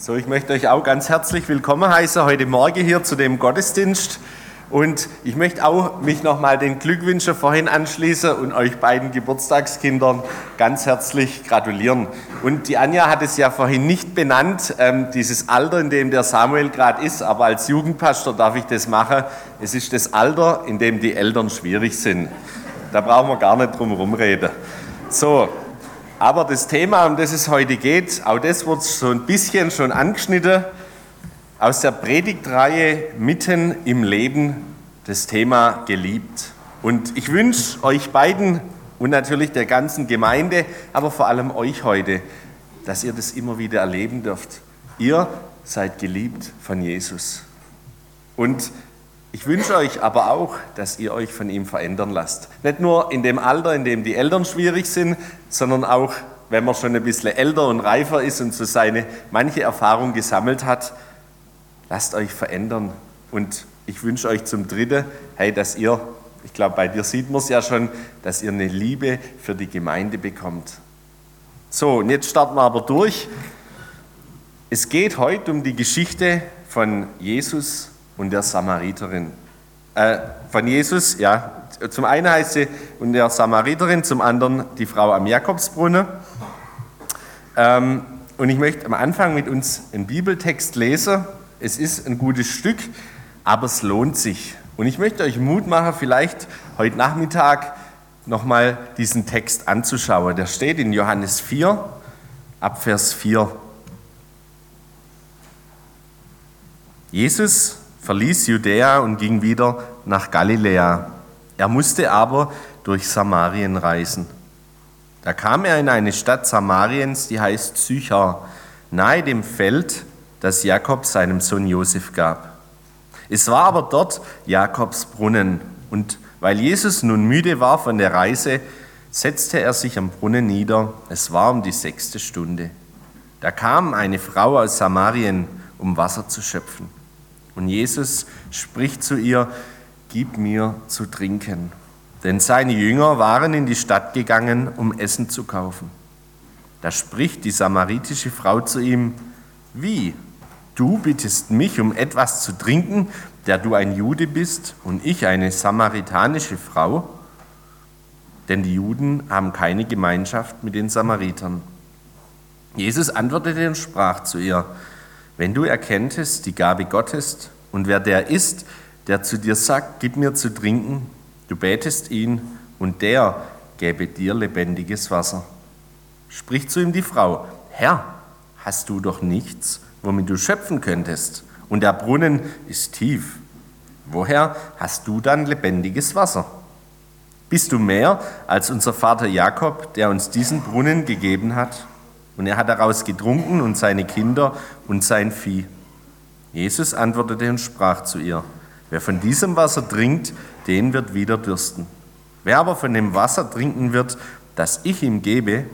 So, ich möchte euch auch ganz herzlich willkommen heißen heute Morgen hier zu dem Gottesdienst. Und ich möchte auch mich nochmal den Glückwünschen vorhin anschließen und euch beiden Geburtstagskindern ganz herzlich gratulieren. Und die Anja hat es ja vorhin nicht benannt, ähm, dieses Alter, in dem der Samuel gerade ist, aber als Jugendpastor darf ich das machen. Es ist das Alter, in dem die Eltern schwierig sind. Da brauchen wir gar nicht drum rumreden. So, aber das Thema, um das es heute geht, auch das wird so ein bisschen schon angeschnitten aus der Predigtreihe Mitten im Leben, das Thema geliebt. Und ich wünsche euch beiden und natürlich der ganzen Gemeinde, aber vor allem euch heute, dass ihr das immer wieder erleben dürft. Ihr seid geliebt von Jesus. Und ich wünsche euch aber auch, dass ihr euch von ihm verändern lasst. Nicht nur in dem Alter, in dem die Eltern schwierig sind, sondern auch, wenn man schon ein bisschen älter und reifer ist und so seine manche Erfahrung gesammelt hat. Lasst euch verändern. Und ich wünsche euch zum Dritten, hey, dass ihr, ich glaube, bei dir sieht man es ja schon, dass ihr eine Liebe für die Gemeinde bekommt. So, und jetzt starten wir aber durch. Es geht heute um die Geschichte von Jesus und der Samariterin. Äh, von Jesus, ja, zum einen heißt sie und der Samariterin, zum anderen die Frau am Jakobsbrunnen. Ähm, und ich möchte am Anfang mit uns einen Bibeltext lesen. Es ist ein gutes Stück, aber es lohnt sich. Und ich möchte euch Mut machen, vielleicht heute Nachmittag nochmal diesen Text anzuschauen. Der steht in Johannes 4, ab Vers 4. Jesus verließ Judäa und ging wieder nach Galiläa. Er musste aber durch Samarien reisen. Da kam er in eine Stadt Samariens, die heißt Sychar, nahe dem Feld, das Jakob seinem Sohn Josef gab. Es war aber dort Jakobs Brunnen, und weil Jesus nun müde war von der Reise, setzte er sich am Brunnen nieder. Es war um die sechste Stunde. Da kam eine Frau aus Samarien, um Wasser zu schöpfen. Und Jesus spricht zu ihr, gib mir zu trinken. Denn seine Jünger waren in die Stadt gegangen, um Essen zu kaufen. Da spricht die samaritische Frau zu ihm, wie, du bittest mich um etwas zu trinken, der du ein Jude bist und ich eine samaritanische Frau? Denn die Juden haben keine Gemeinschaft mit den Samaritern. Jesus antwortete und sprach zu ihr, wenn du erkenntest die Gabe Gottes und wer der ist, der zu dir sagt, gib mir zu trinken, du betest ihn und der gäbe dir lebendiges Wasser. Spricht zu ihm die Frau, Herr, hast du doch nichts, womit du schöpfen könntest, und der Brunnen ist tief. Woher hast du dann lebendiges Wasser? Bist du mehr als unser Vater Jakob, der uns diesen Brunnen gegeben hat? Und er hat daraus getrunken und seine Kinder und sein Vieh. Jesus antwortete und sprach zu ihr, wer von diesem Wasser trinkt, den wird wieder dürsten. Wer aber von dem Wasser trinken wird, das ich ihm gebe,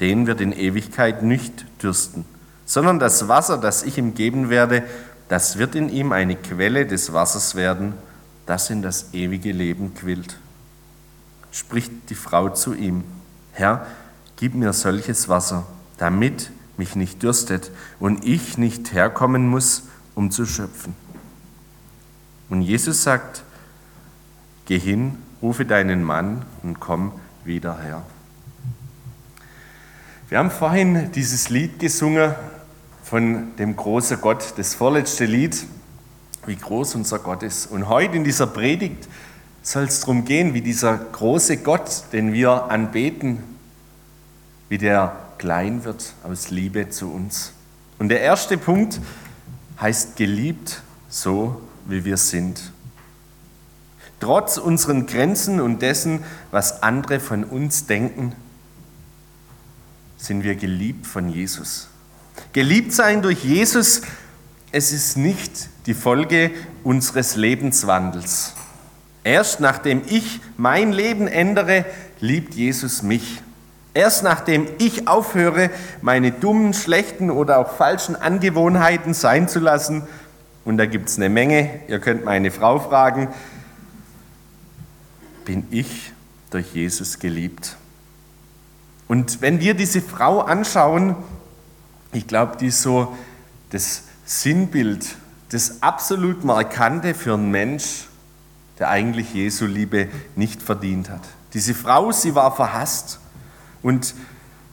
den wird in Ewigkeit nicht dürsten, sondern das Wasser, das ich ihm geben werde, das wird in ihm eine Quelle des Wassers werden, das in das ewige Leben quillt. Spricht die Frau zu ihm, Herr, gib mir solches Wasser damit mich nicht dürstet und ich nicht herkommen muss, um zu schöpfen. Und Jesus sagt, geh hin, rufe deinen Mann und komm wieder her. Wir haben vorhin dieses Lied gesungen von dem großen Gott, das vorletzte Lied, wie groß unser Gott ist. Und heute in dieser Predigt soll es darum gehen, wie dieser große Gott, den wir anbeten, wie der klein wird aus Liebe zu uns. Und der erste Punkt heißt geliebt so, wie wir sind. Trotz unseren Grenzen und dessen, was andere von uns denken, sind wir geliebt von Jesus. Geliebt sein durch Jesus, es ist nicht die Folge unseres Lebenswandels. Erst nachdem ich mein Leben ändere, liebt Jesus mich. Erst nachdem ich aufhöre, meine dummen, schlechten oder auch falschen Angewohnheiten sein zu lassen, und da gibt es eine Menge, ihr könnt meine Frau fragen, bin ich durch Jesus geliebt. Und wenn wir diese Frau anschauen, ich glaube, die ist so das Sinnbild, das absolut Markante für einen Mensch, der eigentlich Jesu Liebe nicht verdient hat. Diese Frau, sie war verhasst. Und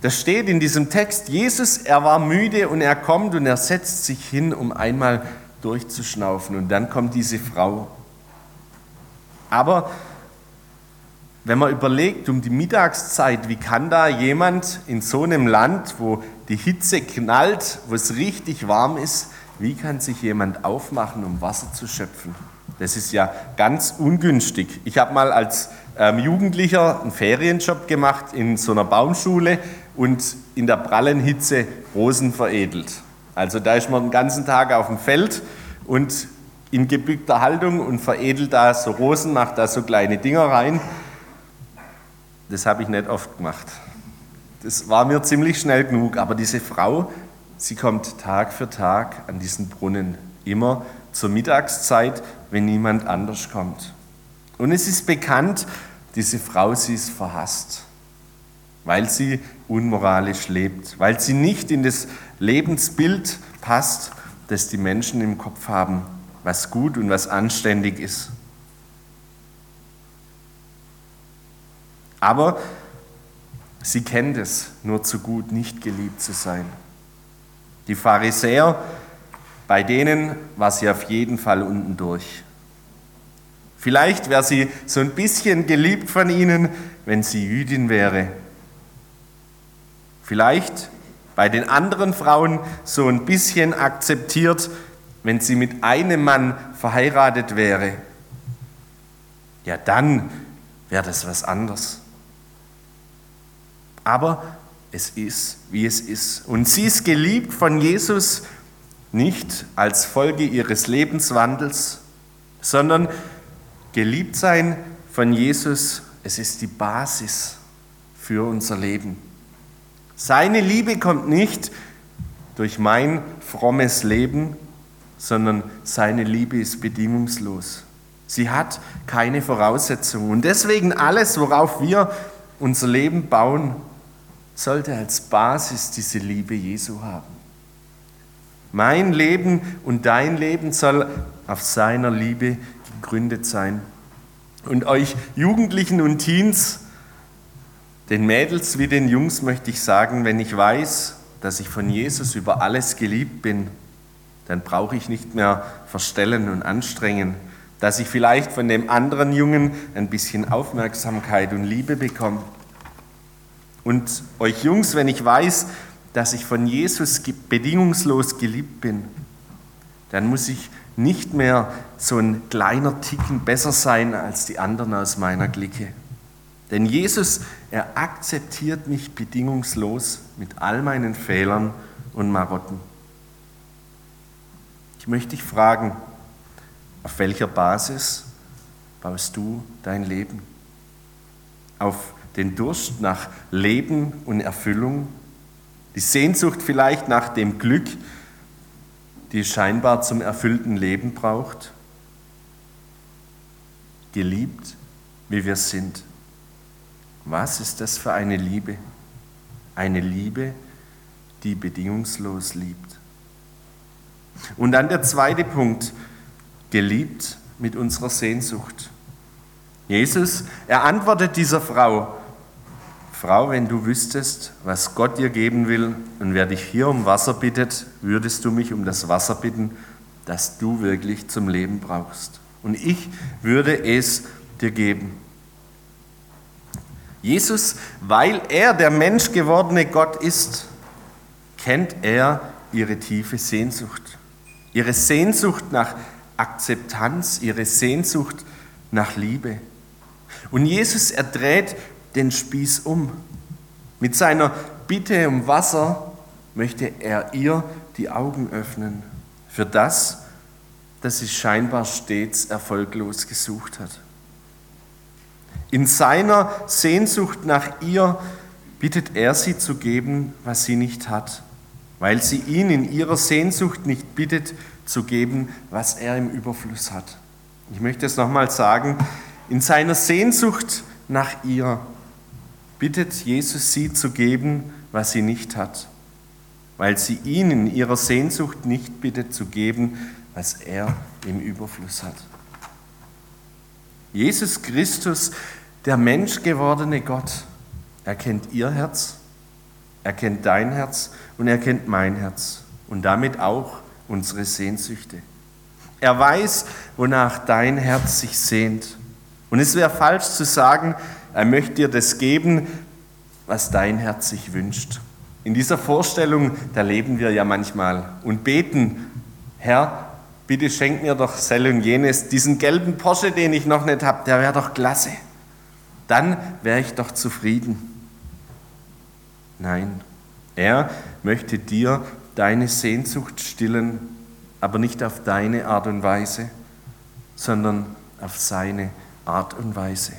das steht in diesem Text, Jesus, er war müde und er kommt und er setzt sich hin, um einmal durchzuschnaufen. Und dann kommt diese Frau. Aber wenn man überlegt, um die Mittagszeit, wie kann da jemand in so einem Land, wo die Hitze knallt, wo es richtig warm ist, wie kann sich jemand aufmachen, um Wasser zu schöpfen? Das ist ja ganz ungünstig. Ich habe mal als ähm, Jugendlicher einen Ferienjob gemacht in so einer Baumschule und in der prallen Hitze Rosen veredelt. Also da ist man den ganzen Tag auf dem Feld und in gebückter Haltung und veredelt da so Rosen, macht da so kleine Dinger rein das habe ich nicht oft gemacht. Das war mir ziemlich schnell genug, aber diese Frau, sie kommt Tag für Tag an diesen Brunnen, immer zur Mittagszeit, wenn niemand anders kommt. Und es ist bekannt, diese Frau, sie ist verhasst, weil sie unmoralisch lebt, weil sie nicht in das Lebensbild passt, das die Menschen im Kopf haben, was gut und was anständig ist. Aber sie kennt es nur zu gut, nicht geliebt zu sein. Die Pharisäer, bei denen war sie auf jeden Fall unten durch. Vielleicht wäre sie so ein bisschen geliebt von ihnen, wenn sie Jüdin wäre. Vielleicht bei den anderen Frauen so ein bisschen akzeptiert, wenn sie mit einem Mann verheiratet wäre. Ja, dann wäre das was anderes. Aber es ist, wie es ist. Und sie ist geliebt von Jesus nicht als Folge ihres Lebenswandels, sondern geliebt sein von Jesus, es ist die Basis für unser Leben. Seine Liebe kommt nicht durch mein frommes Leben, sondern seine Liebe ist bedingungslos. Sie hat keine Voraussetzungen. Und deswegen alles, worauf wir unser Leben bauen, sollte als Basis diese Liebe Jesu haben. Mein Leben und dein Leben soll auf seiner Liebe gegründet sein. Und euch Jugendlichen und Teens, den Mädels wie den Jungs möchte ich sagen, wenn ich weiß, dass ich von Jesus über alles geliebt bin, dann brauche ich nicht mehr verstellen und anstrengen, dass ich vielleicht von dem anderen Jungen ein bisschen Aufmerksamkeit und Liebe bekomme. Und euch Jungs, wenn ich weiß, dass ich von Jesus bedingungslos geliebt bin, dann muss ich nicht mehr so ein kleiner Ticken besser sein als die anderen aus meiner Clique. Denn Jesus, er akzeptiert mich bedingungslos mit all meinen Fehlern und Marotten. Ich möchte dich fragen, auf welcher Basis baust du dein Leben? Auf den Durst nach Leben und Erfüllung, die Sehnsucht vielleicht nach dem Glück, die es scheinbar zum erfüllten Leben braucht, geliebt, wie wir sind. Was ist das für eine Liebe? Eine Liebe, die bedingungslos liebt. Und dann der zweite Punkt, geliebt mit unserer Sehnsucht. Jesus, er antwortet dieser Frau, Frau, wenn du wüsstest, was Gott dir geben will und wer dich hier um Wasser bittet, würdest du mich um das Wasser bitten, das du wirklich zum Leben brauchst. Und ich würde es dir geben. Jesus, weil er der menschgewordene Gott ist, kennt er ihre tiefe Sehnsucht. Ihre Sehnsucht nach Akzeptanz, ihre Sehnsucht nach Liebe. Und Jesus, er dreht den Spieß um. Mit seiner Bitte um Wasser möchte er ihr die Augen öffnen für das, das sie scheinbar stets erfolglos gesucht hat. In seiner Sehnsucht nach ihr bittet er sie zu geben, was sie nicht hat, weil sie ihn in ihrer Sehnsucht nicht bittet zu geben, was er im Überfluss hat. Ich möchte es nochmal sagen, in seiner Sehnsucht nach ihr bittet Jesus sie zu geben, was sie nicht hat. weil sie ihn in ihrer Sehnsucht nicht bittet zu geben, was er im Überfluss hat. Jesus Christus, der menschgewordene Gott, er kennt ihr Herz, er kennt dein Herz und er kennt mein Herz und damit auch unsere Sehnsüchte. Er weiß, wonach dein Herz sich sehnt. Und es wäre falsch zu sagen, er möchte dir das geben, was dein Herz sich wünscht. In dieser Vorstellung, da leben wir ja manchmal und beten, Herr, bitte schenk mir doch Sel und jenes, diesen gelben Porsche, den ich noch nicht habe, der wäre doch klasse. Dann wäre ich doch zufrieden. Nein, er möchte dir deine Sehnsucht stillen, aber nicht auf deine Art und Weise, sondern auf seine Art und Weise.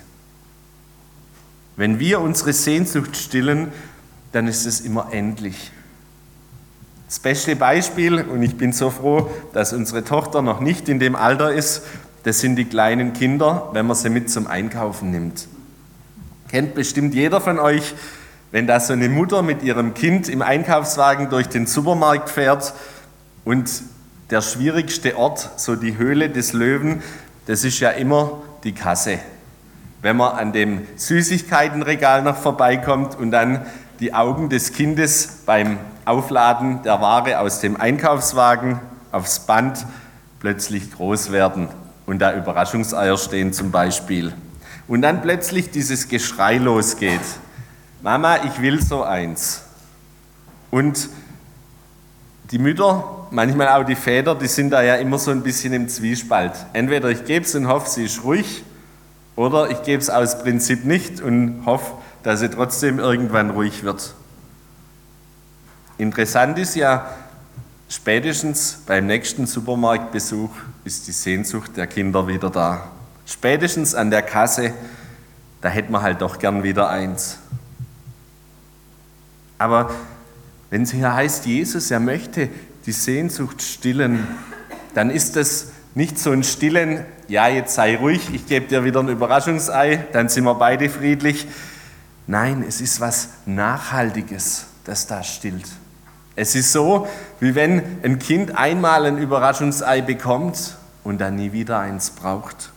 Wenn wir unsere Sehnsucht stillen, dann ist es immer endlich. Das beste Beispiel, und ich bin so froh, dass unsere Tochter noch nicht in dem Alter ist, das sind die kleinen Kinder, wenn man sie mit zum Einkaufen nimmt. Kennt bestimmt jeder von euch, wenn da so eine Mutter mit ihrem Kind im Einkaufswagen durch den Supermarkt fährt und der schwierigste Ort, so die Höhle des Löwen, das ist ja immer die Kasse. Wenn man an dem Süßigkeitenregal noch vorbeikommt und dann die Augen des Kindes beim Aufladen der Ware aus dem Einkaufswagen aufs Band plötzlich groß werden und da Überraschungseier stehen zum Beispiel. Und dann plötzlich dieses Geschrei losgeht. Mama, ich will so eins. Und die Mütter, manchmal auch die Väter, die sind da ja immer so ein bisschen im Zwiespalt. Entweder ich gebe es und hoffe, sie ist ruhig, oder ich gebe es aus Prinzip nicht und hoffe, dass sie trotzdem irgendwann ruhig wird. Interessant ist ja, spätestens beim nächsten Supermarktbesuch ist die Sehnsucht der Kinder wieder da. Spätestens an der Kasse, da hätte man halt doch gern wieder eins. Aber wenn es hier heißt, Jesus, er möchte die Sehnsucht stillen, dann ist das nicht so ein Stillen, ja, jetzt sei ruhig, ich gebe dir wieder ein Überraschungsei, dann sind wir beide friedlich. Nein, es ist was Nachhaltiges, das da stillt. Es ist so, wie wenn ein Kind einmal ein Überraschungsei bekommt und dann nie wieder eins braucht.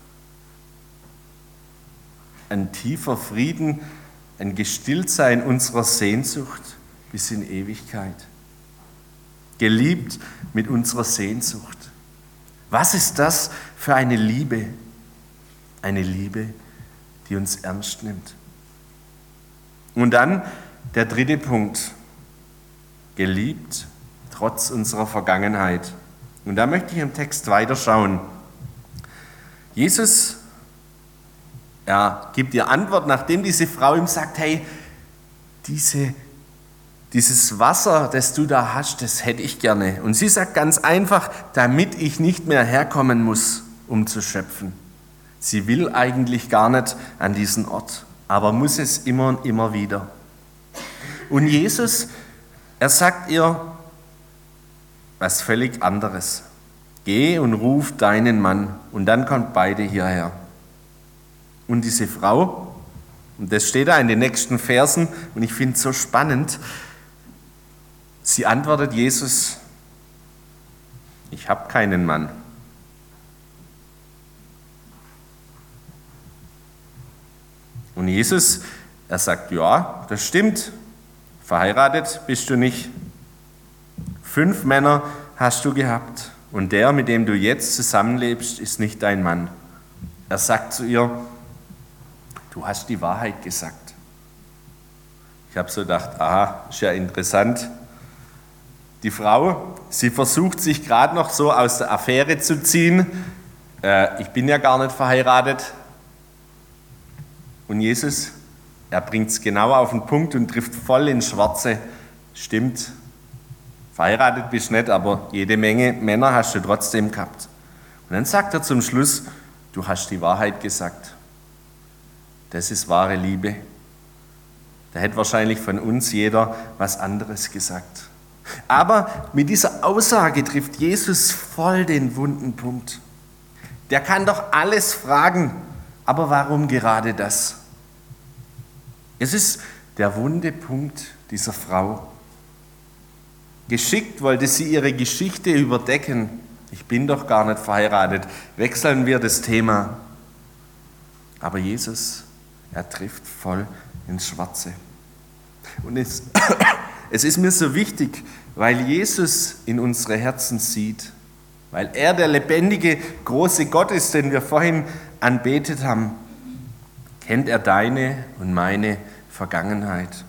Ein tiefer Frieden, ein Gestilltsein unserer Sehnsucht bis in Ewigkeit. Geliebt mit unserer Sehnsucht. Was ist das für eine Liebe? Eine Liebe, die uns ernst nimmt. Und dann der dritte Punkt. Geliebt trotz unserer Vergangenheit. Und da möchte ich im Text weiterschauen. Jesus er gibt ihr Antwort, nachdem diese Frau ihm sagt, hey, diese, dieses Wasser, das du da hast, das hätte ich gerne. Und sie sagt ganz einfach, damit ich nicht mehr herkommen muss, um zu schöpfen. Sie will eigentlich gar nicht an diesen Ort, aber muss es immer und immer wieder. Und Jesus, er sagt ihr was völlig anderes. Geh und ruf deinen Mann und dann kommt beide hierher. Und diese Frau, und das steht da in den nächsten Versen, und ich finde es so spannend, sie antwortet Jesus, ich habe keinen Mann. Und Jesus, er sagt, ja, das stimmt, verheiratet bist du nicht. Fünf Männer hast du gehabt und der, mit dem du jetzt zusammenlebst, ist nicht dein Mann. Er sagt zu ihr, du hast die Wahrheit gesagt. Ich habe so gedacht, aha, ist ja interessant. Die Frau, sie versucht sich gerade noch so aus der Affäre zu ziehen. Äh, ich bin ja gar nicht verheiratet. Und Jesus, er bringt es genau auf den Punkt und trifft voll ins Schwarze. Stimmt, verheiratet bist du nicht, aber jede Menge Männer hast du trotzdem gehabt. Und dann sagt er zum Schluss, du hast die Wahrheit gesagt. Das ist wahre Liebe. Da hätte wahrscheinlich von uns jeder was anderes gesagt. Aber mit dieser Aussage trifft Jesus voll den wunden Punkt. Der kann doch alles fragen, aber warum gerade das? Es ist der wunde Punkt dieser Frau. Geschickt wollte sie ihre Geschichte überdecken. Ich bin doch gar nicht verheiratet. Wechseln wir das Thema. Aber Jesus, er trifft voll ins Schwarze. Und es, es ist mir so wichtig, weil Jesus in unsere Herzen sieht, weil er der lebendige, große Gott ist, den wir vorhin anbetet haben, kennt er deine und meine Vergangenheit.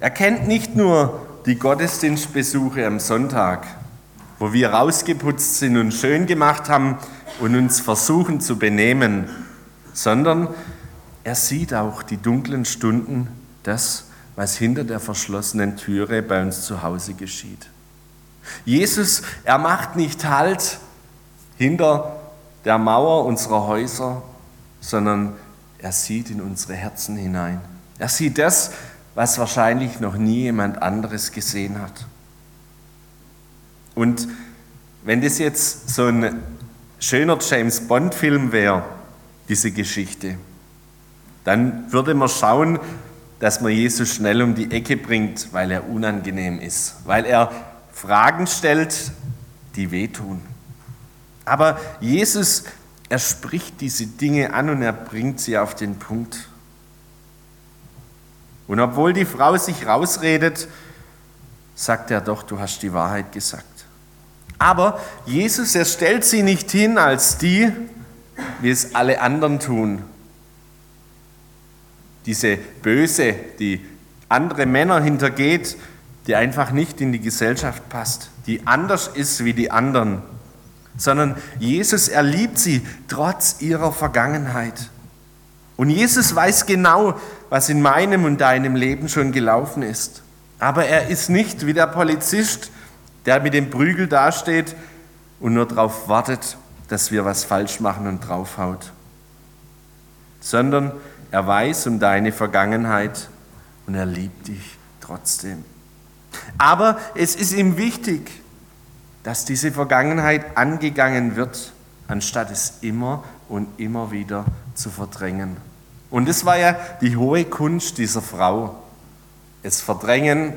Er kennt nicht nur die Gottesdienstbesuche am Sonntag, wo wir rausgeputzt sind und schön gemacht haben und uns versuchen zu benehmen, sondern er sieht auch die dunklen Stunden, das, was hinter der verschlossenen Türe bei uns zu Hause geschieht. Jesus, er macht nicht Halt hinter der Mauer unserer Häuser, sondern er sieht in unsere Herzen hinein. Er sieht das, was wahrscheinlich noch nie jemand anderes gesehen hat. Und wenn das jetzt so ein schöner James Bond-Film wäre, diese Geschichte, dann würde man schauen, dass man Jesus schnell um die Ecke bringt, weil er unangenehm ist, weil er Fragen stellt, die wehtun. Aber Jesus, er spricht diese Dinge an und er bringt sie auf den Punkt. Und obwohl die Frau sich rausredet, sagt er doch, du hast die Wahrheit gesagt. Aber Jesus, er stellt sie nicht hin als die, wie es alle anderen tun. Diese Böse, die andere Männer hintergeht, die einfach nicht in die Gesellschaft passt, die anders ist wie die anderen, sondern Jesus, er liebt sie trotz ihrer Vergangenheit. Und Jesus weiß genau, was in meinem und deinem Leben schon gelaufen ist. Aber er ist nicht wie der Polizist, der mit dem Prügel dasteht und nur darauf wartet, dass wir was falsch machen und draufhaut, sondern er weiß um deine Vergangenheit und er liebt dich trotzdem. Aber es ist ihm wichtig, dass diese Vergangenheit angegangen wird, anstatt es immer und immer wieder zu verdrängen. Und das war ja die hohe Kunst dieser Frau. Es verdrängen,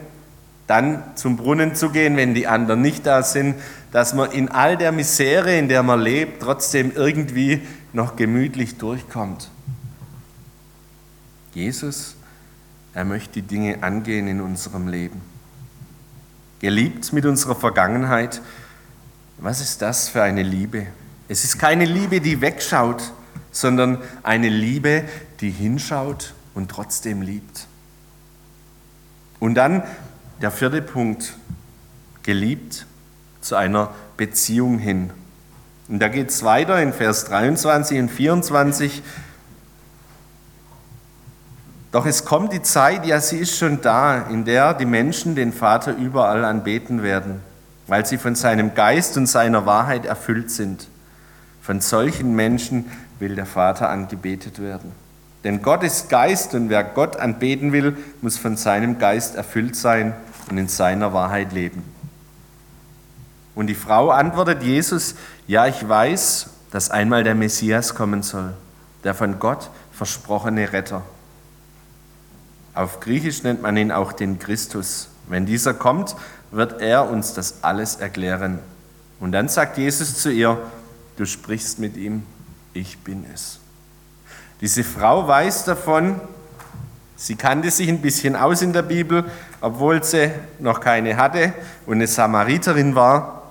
dann zum Brunnen zu gehen, wenn die anderen nicht da sind, dass man in all der Misere, in der man lebt, trotzdem irgendwie noch gemütlich durchkommt. Jesus, er möchte die Dinge angehen in unserem Leben. Geliebt mit unserer Vergangenheit, was ist das für eine Liebe? Es ist keine Liebe, die wegschaut, sondern eine Liebe, die hinschaut und trotzdem liebt. Und dann der vierte Punkt, geliebt zu einer Beziehung hin. Und da geht es weiter in Vers 23 und 24. Doch es kommt die Zeit, ja sie ist schon da, in der die Menschen den Vater überall anbeten werden, weil sie von seinem Geist und seiner Wahrheit erfüllt sind. Von solchen Menschen will der Vater angebetet werden. Denn Gott ist Geist und wer Gott anbeten will, muss von seinem Geist erfüllt sein und in seiner Wahrheit leben. Und die Frau antwortet Jesus, ja, ich weiß, dass einmal der Messias kommen soll, der von Gott versprochene Retter. Auf Griechisch nennt man ihn auch den Christus. Wenn dieser kommt, wird er uns das alles erklären. Und dann sagt Jesus zu ihr, du sprichst mit ihm, ich bin es. Diese Frau weiß davon, sie kannte sich ein bisschen aus in der Bibel, obwohl sie noch keine hatte und eine Samariterin war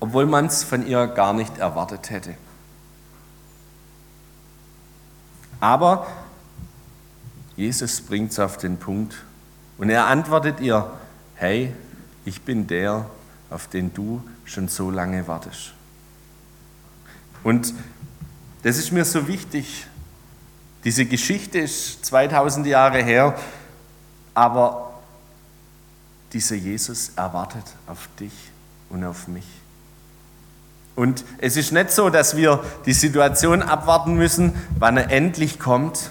obwohl man es von ihr gar nicht erwartet hätte. Aber Jesus bringt es auf den Punkt und er antwortet ihr, hey, ich bin der, auf den du schon so lange wartest. Und das ist mir so wichtig. Diese Geschichte ist 2000 Jahre her, aber dieser Jesus erwartet auf dich und auf mich. Und es ist nicht so, dass wir die Situation abwarten müssen, wann er endlich kommt,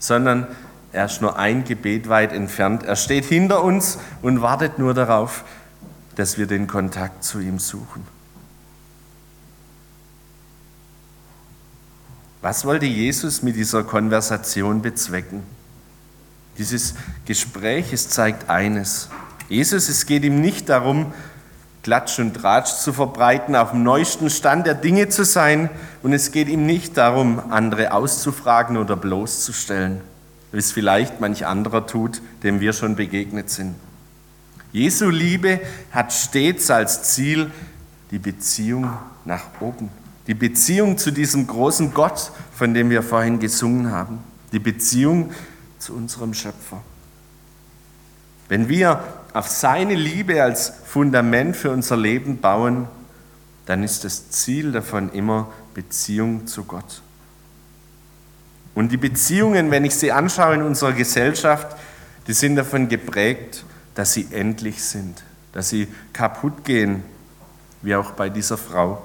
sondern er ist nur ein Gebet weit entfernt. Er steht hinter uns und wartet nur darauf, dass wir den Kontakt zu ihm suchen. Was wollte Jesus mit dieser Konversation bezwecken? Dieses Gespräch, es zeigt eines. Jesus, es geht ihm nicht darum, Klatsch und Tratsch zu verbreiten, auf dem neuesten Stand der Dinge zu sein. Und es geht ihm nicht darum, andere auszufragen oder bloßzustellen, wie es vielleicht manch anderer tut, dem wir schon begegnet sind. Jesu Liebe hat stets als Ziel die Beziehung nach oben. Die Beziehung zu diesem großen Gott, von dem wir vorhin gesungen haben. Die Beziehung zu unserem Schöpfer. Wenn wir auf seine Liebe als Fundament für unser Leben bauen, dann ist das Ziel davon immer Beziehung zu Gott. Und die Beziehungen, wenn ich sie anschaue in unserer Gesellschaft, die sind davon geprägt, dass sie endlich sind, dass sie kaputt gehen, wie auch bei dieser Frau.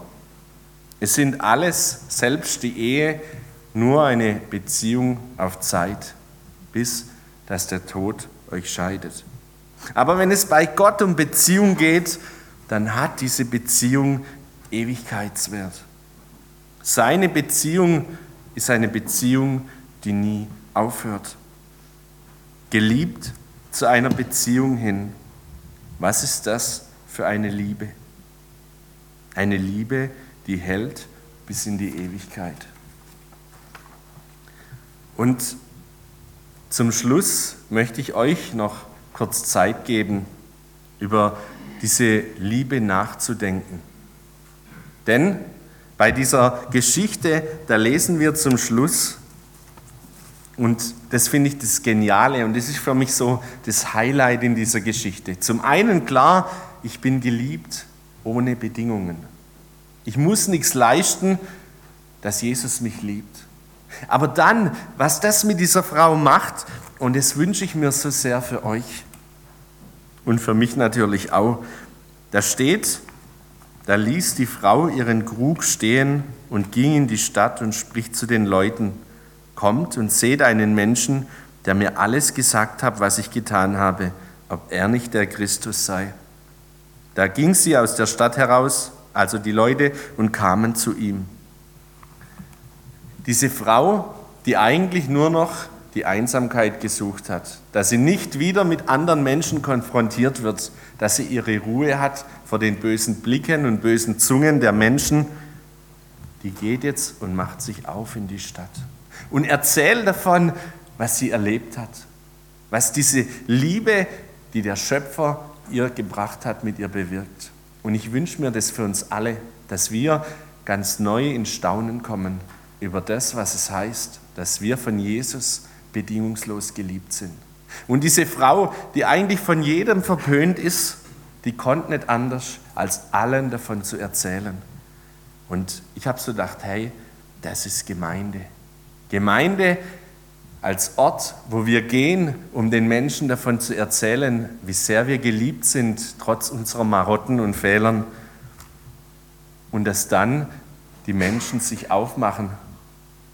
Es sind alles, selbst die Ehe, nur eine Beziehung auf Zeit, bis dass der Tod euch scheidet. Aber wenn es bei Gott um Beziehung geht, dann hat diese Beziehung Ewigkeitswert. Seine Beziehung ist eine Beziehung, die nie aufhört. Geliebt zu einer Beziehung hin. Was ist das für eine Liebe? Eine Liebe, die hält bis in die Ewigkeit. Und zum Schluss möchte ich euch noch kurz Zeit geben, über diese Liebe nachzudenken. Denn bei dieser Geschichte, da lesen wir zum Schluss, und das finde ich das Geniale und das ist für mich so das Highlight in dieser Geschichte. Zum einen klar, ich bin geliebt ohne Bedingungen. Ich muss nichts leisten, dass Jesus mich liebt. Aber dann, was das mit dieser Frau macht, und das wünsche ich mir so sehr für euch und für mich natürlich auch, da steht, da ließ die Frau ihren Krug stehen und ging in die Stadt und spricht zu den Leuten, kommt und seht einen Menschen, der mir alles gesagt hat, was ich getan habe, ob er nicht der Christus sei. Da ging sie aus der Stadt heraus, also die Leute, und kamen zu ihm. Diese Frau, die eigentlich nur noch die Einsamkeit gesucht hat, dass sie nicht wieder mit anderen Menschen konfrontiert wird, dass sie ihre Ruhe hat vor den bösen Blicken und bösen Zungen der Menschen, die geht jetzt und macht sich auf in die Stadt. Und erzählt davon, was sie erlebt hat, was diese Liebe, die der Schöpfer ihr gebracht hat, mit ihr bewirkt. Und ich wünsche mir das für uns alle, dass wir ganz neu in Staunen kommen über das, was es heißt, dass wir von Jesus bedingungslos geliebt sind. Und diese Frau, die eigentlich von jedem verpönt ist, die konnte nicht anders, als allen davon zu erzählen. Und ich habe so gedacht, hey, das ist Gemeinde. Gemeinde als Ort, wo wir gehen, um den Menschen davon zu erzählen, wie sehr wir geliebt sind, trotz unserer Marotten und Fehlern. Und dass dann die Menschen sich aufmachen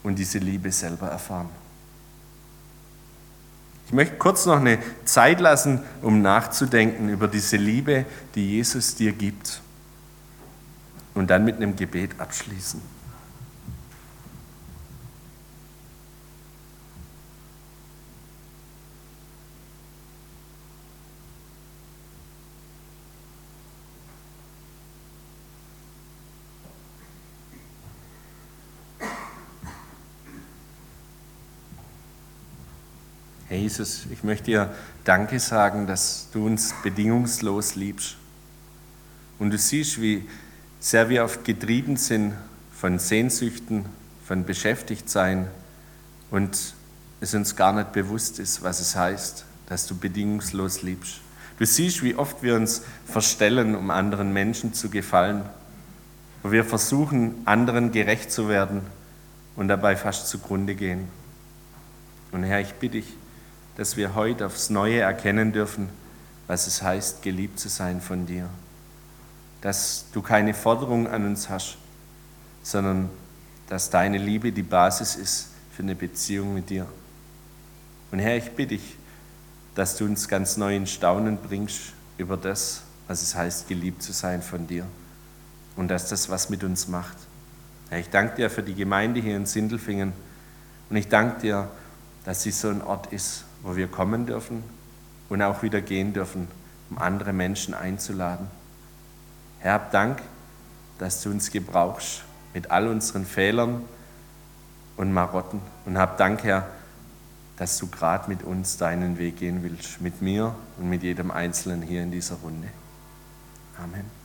und diese Liebe selber erfahren. Ich möchte kurz noch eine Zeit lassen, um nachzudenken über diese Liebe, die Jesus dir gibt. Und dann mit einem Gebet abschließen. Herr Jesus, ich möchte dir Danke sagen, dass du uns bedingungslos liebst. Und du siehst, wie sehr wir oft getrieben sind von Sehnsüchten, von Beschäftigtsein und es uns gar nicht bewusst ist, was es heißt, dass du bedingungslos liebst. Du siehst, wie oft wir uns verstellen, um anderen Menschen zu gefallen, wo wir versuchen, anderen gerecht zu werden und dabei fast zugrunde gehen. Und Herr, ich bitte dich, dass wir heute aufs Neue erkennen dürfen, was es heißt, geliebt zu sein von dir. Dass du keine Forderung an uns hast, sondern dass deine Liebe die Basis ist für eine Beziehung mit dir. Und Herr, ich bitte dich, dass du uns ganz neu in Staunen bringst über das, was es heißt, geliebt zu sein von dir. Und dass das was mit uns macht. Herr, ich danke dir für die Gemeinde hier in Sindelfingen. Und ich danke dir, dass sie so ein Ort ist, wo wir kommen dürfen und auch wieder gehen dürfen, um andere Menschen einzuladen. Herr, hab Dank, dass du uns gebrauchst mit all unseren Fehlern und Marotten. Und hab Dank, Herr, dass du gerade mit uns deinen Weg gehen willst, mit mir und mit jedem Einzelnen hier in dieser Runde. Amen.